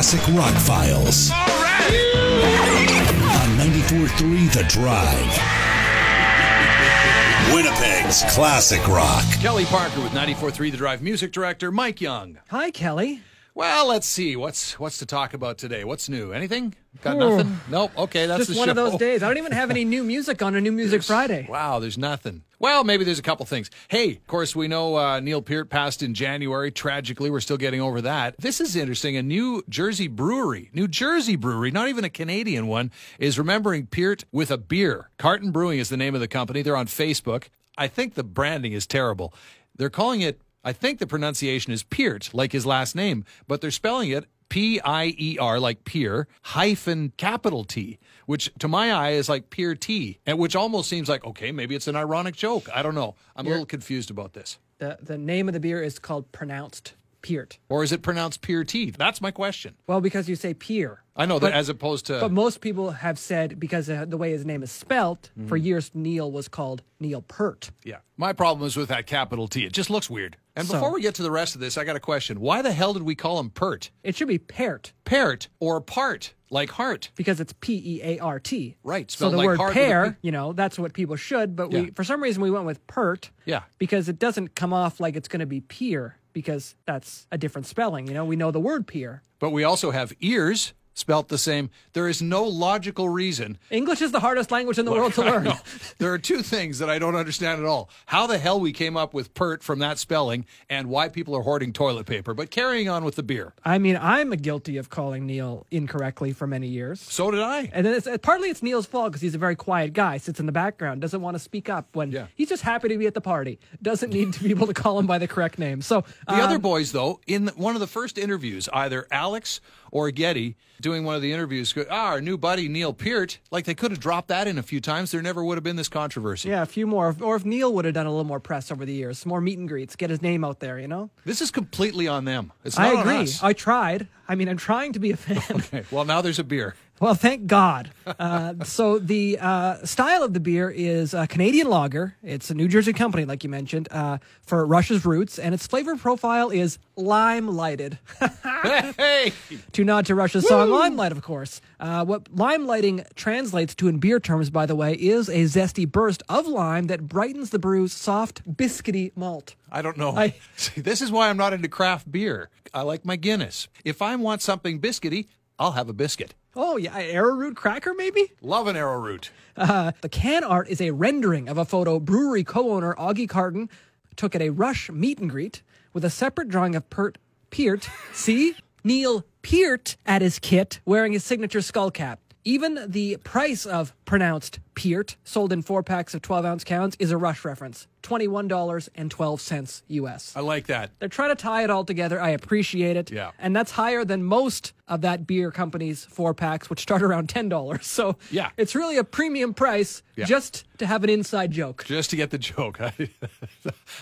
Classic Rock Files. All right. On 94.3 The Drive. Winnipeg's Classic Rock. Kelly Parker with 94.3 The Drive music director Mike Young. Hi, Kelly. Well, let's see. What's what's to talk about today? What's new? Anything? Got nothing? Nope. Okay, that's Just one show. of those days. I don't even have any new music on a New Music Friday. Wow, there's nothing. Well, maybe there's a couple things. Hey, of course, we know uh, Neil Peart passed in January. Tragically, we're still getting over that. This is interesting. A New Jersey brewery, New Jersey brewery, not even a Canadian one, is remembering Peart with a beer. Carton Brewing is the name of the company. They're on Facebook. I think the branding is terrible. They're calling it, I think the pronunciation is Peart, like his last name, but they're spelling it P I E R, like peer, hyphen capital T, which to my eye is like peer T, and which almost seems like, okay, maybe it's an ironic joke. I don't know. I'm a little confused about this. The, the name of the beer is called pronounced Peart. Or is it pronounced peer T? That's my question. Well, because you say peer. I know But- that as opposed to. But most people have said, because of the way his name is spelt, for Mm-hmm. years Neil was called Neil Pert. yeah. My problem is with that capital T. It just looks weird. And So- before we get to the rest of this, I got a question. Why the hell did we call him Pert? It should be Pert. Pert or part, like heart. because it's P E A R T. Right, So the like word heart with a pear, you know, that's what people should. But Yeah. we, for some reason, we went with Pert. Yeah. Because it doesn't come off like it's going to be peer because that's a different spelling. You know, we know the word peer. But we also have ears spelt the same. There is no logical reason English is the hardest language in the world to learn. There are two things that I don't understand at all. How the hell we came up with pert from that spelling and why people are hoarding toilet paper. But carrying on with the beer. I mean, I'm guilty of calling Neil incorrectly for many years. So did I. And then it's partly it's Neil's fault because he's a very quiet guy, sits in the background, doesn't want to speak up when Yeah. he's just happy to be at the party, doesn't need to be able to call him by the correct name. So The um, other boys, though, in one of the first interviews, either Alex or Geddy doing one of the interviews, go, ah, our new buddy Neil Peart, like they could have dropped that in a few times. There never would have been this controversy. yeah, a few more, or if Neil would have done a little more press over the years, some more meet and greets, get his name out there, you know. This is completely on them. It's not I on agree. us. I tried. I mean, I'm trying to be a fan. Okay, well, now there's a beer. Well, thank God. Uh, so the uh, style of the beer is a Canadian lager. It's a New Jersey company, like you mentioned, uh, for Rush's roots, and its flavor profile is lime lighted. hey! to nod to Rush's song Limelight, of course. Uh, what lime lighting translates to in beer terms, by the way, is a zesty burst of lime that brightens the brew's soft, biscuity malt. I don't know. I- See, this is why I'm not into craft beer. I like my Guinness. If I want something biscuity, I'll have a biscuit. Oh, yeah, arrowroot cracker, maybe? Love an arrowroot. Uh, the can art is a rendering of a photo brewery co-owner Augie Carton took at a Rush meet and greet with a separate drawing of Pert Peart. See? Neil Peart at his kit wearing his signature skull cap. Even the price of pronounced Peart, sold in four packs of 12 ounce cans, is a Rush reference. $21.12 US. I like that. They're trying to tie it all together. I appreciate it. Yeah. And that's higher than most of that beer company's four packs, which start around $10. So Yeah. it's really a premium price Yeah. just to have an inside joke. Just to get the joke. I,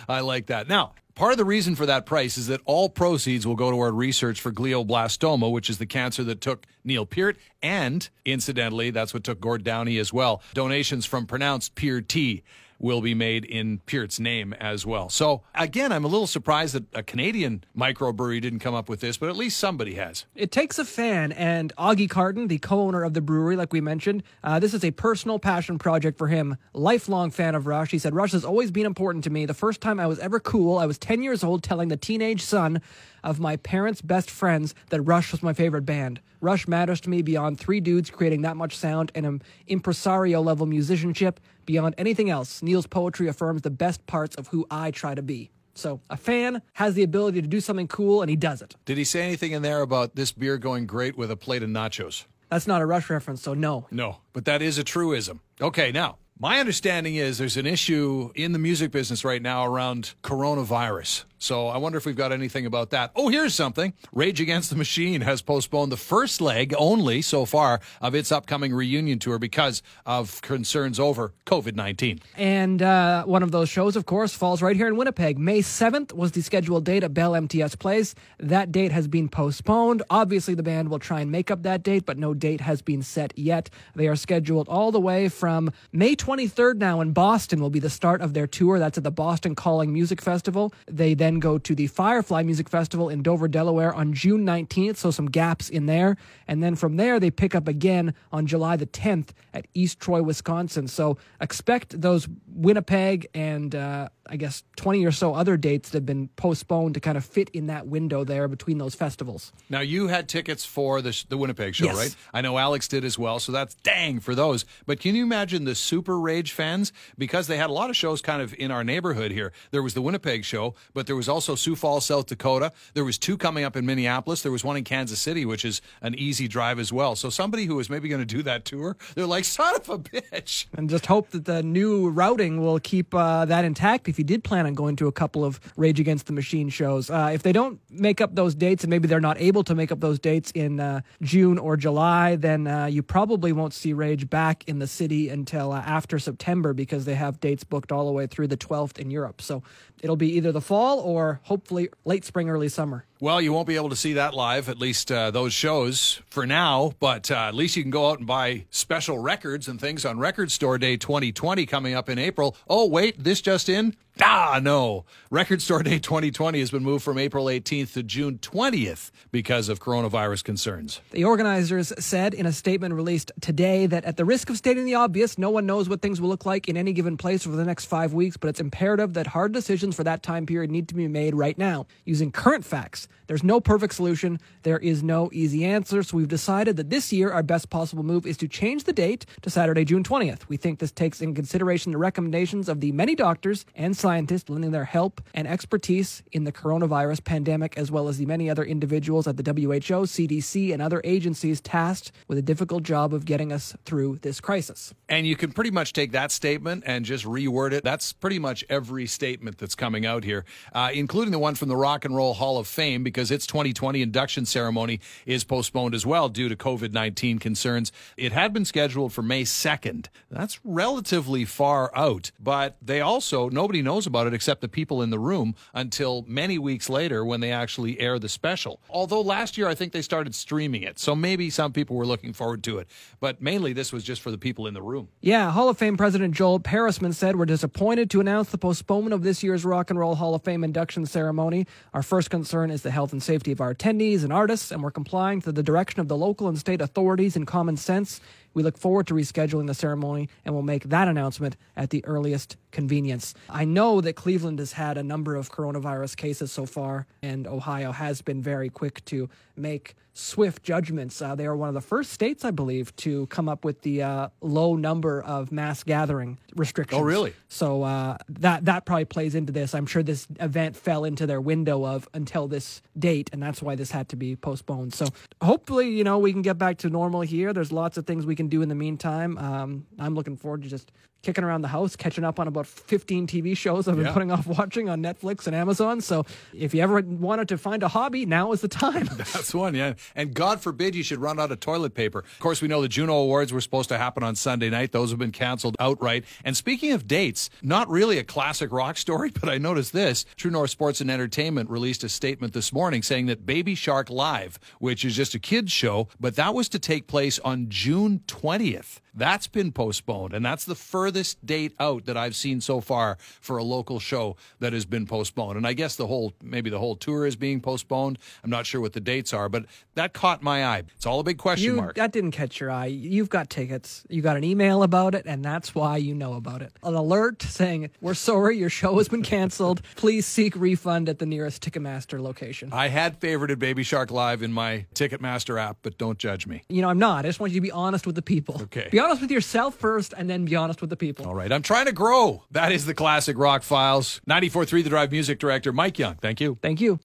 I like that. Now, part of the reason for that price is that all proceeds will go toward research for glioblastoma, which is the cancer that took Neil Peart. And incidentally, that's what took Gord Downey as well. Donations from pronounced Peart T will be made in Peart's name as well. So again, I'm a little surprised that a Canadian microbrewery didn't come up with this, but at least somebody has. It takes a fan, and Augie Carton, the co-owner of the brewery, like we mentioned, uh, this is a personal passion project for him. Lifelong fan of Rush. He said, Rush has always been important to me. The first time I was ever cool, I was 10 years old telling the teenage son of my parents' best friends that Rush was my favorite band. Rush matters to me beyond three dudes creating that much sound and an impresario level musicianship. Beyond anything else, Neil's poetry affirms the best parts of who I try to be. So a fan has the ability to do something cool, and he does it. Did he say anything in there about this beer going great with a plate of nachos? That's not a Rush reference, so no. No, but that is a truism. Okay, now, my understanding is there's an issue in the music business right now around coronavirus. So I wonder if we've got anything about that. Oh, here's something. Rage Against the Machine has postponed the first leg only so far of its upcoming reunion tour because of concerns over COVID 19. And uh, one of those shows, of course, falls right here in Winnipeg. May 7th was the scheduled date at Bell MTS Place. That date has been postponed. Obviously, the band will try and make up that date, but no date has been set yet. They are scheduled all the way from May 23rd now in Boston will be the start of their tour. That's at the Boston Calling Music Festival. They then then go to the Firefly Music Festival in Dover, Delaware on June 19th, so some gaps in there. And then from there, they pick up again on July the 10th at East Troy, Wisconsin. So expect those Winnipeg and uh, I guess 20 or so other dates that have been postponed to kind of fit in that window there between those festivals. Now, you had tickets for the, the Winnipeg show, Yes. right? I know Alex did as well, so that's dang for those. But can you imagine the Super Rage fans? Because they had a lot of shows kind of in our neighborhood here. There was the Winnipeg show, but there was also Sioux Falls, South Dakota. There was two coming up in Minneapolis. There was one in Kansas City, which is an easy drive as well. So somebody who was maybe going to do that tour, they're like, son of a bitch. And just hope that the new routing will keep uh, that intact you did plan on going to a couple of Rage Against the Machine shows. Uh, if they don't make up those dates, and maybe they're not able to make up those dates in uh, June or July, then uh, you probably won't see Rage back in the city until uh, after September because they have dates booked all the way through the 12th in Europe. So it'll be either the fall or hopefully late spring, early summer. Well, you won't be able to see that live, at least uh, those shows for now, but uh, at least you can go out and buy special records and things on Record Store Day 2020 coming up in April. Oh, wait, this just in? Ah, no. Record Store Day 2020 has been moved from April 18th to June 20th because of coronavirus concerns. The organizers said in a statement released today that at the risk of stating the obvious, no one knows what things will look like in any given place over the next five weeks, but it's imperative that hard decisions for that time period need to be made right now using current facts. There's no perfect solution. There is no easy answer. So we've decided that this year our best possible move is to change the date to Saturday, June 20th. We think this takes in consideration the recommendations of the many doctors and scientists lending their help and expertise in the coronavirus pandemic, as well as the many other individuals at the WHO, CDC, and other agencies tasked with a difficult job of getting us through this crisis. And you can pretty much take that statement and just reword it. That's pretty much every statement that's coming out here, uh, including the one from the Rock and Roll Hall of Fame, because its 2020 induction ceremony is postponed as well due to COVID 19 concerns. It had been scheduled for May 2nd. That's relatively far out, but they also, nobody knows about it except the people in the room until many weeks later when they actually air the special. Although last year I think they started streaming it, so maybe some people were looking forward to it, but mainly this was just for the people in the room. Yeah, Hall of Fame President Joel Peresman said, We're disappointed to announce the postponement of this year's Rock and Roll Hall of Fame induction ceremony. Our first concern is the health and safety of our attendees and artists, and we're complying to the direction of the local and state authorities and common sense. We look forward to rescheduling the ceremony and will make that announcement at the earliest convenience. I know that Cleveland has had a number of coronavirus cases so far, and Ohio has been very quick to make swift judgments. Uh, they are one of the first states, I believe, to come up with the uh, low number of mass gathering restrictions. Oh, really? So uh, that that probably plays into this. I'm sure this event fell into their window of until this date, and that's why this had to be postponed. So hopefully, you know, we can get back to normal here. There's lots of things we can do in the meantime. Um, I'm looking forward to just kicking around the house, catching up on about 15 TV shows I've been Yeah. putting off watching on Netflix and Amazon. So if you ever wanted to find a hobby, now is the time. That's one, yeah. And God forbid you should run out of toilet paper. Of course, we know the Juno Awards were supposed to happen on Sunday night. Those have been canceled outright. And speaking of dates, not really a classic rock story, but I noticed this. True North Sports and Entertainment released a statement this morning saying that Baby Shark Live, which is just a kids show, but that was to take place on June 20th. That's been postponed, and that's the furthest date out that I've seen so far for a local show that has been postponed. And I guess the whole, maybe the whole tour is being postponed. I'm not sure what the dates are, but that caught my eye. It's all a big question You, mark. that didn't catch your eye. You've got tickets. You got an email about it, and that's why you know about it. An alert saying, We're sorry, your show has been canceled. Please seek refund at the nearest Ticketmaster location. I had favorited Baby Shark Live in my Ticketmaster app, but don't judge me. You know, I'm not. I just want you to be honest with the people. Okay. Be honest with yourself first, and then be honest with the people. All right, I'm trying to grow. That is the classic rock files. 94.3 The Drive music director, Mike Young. Thank you. Thank you.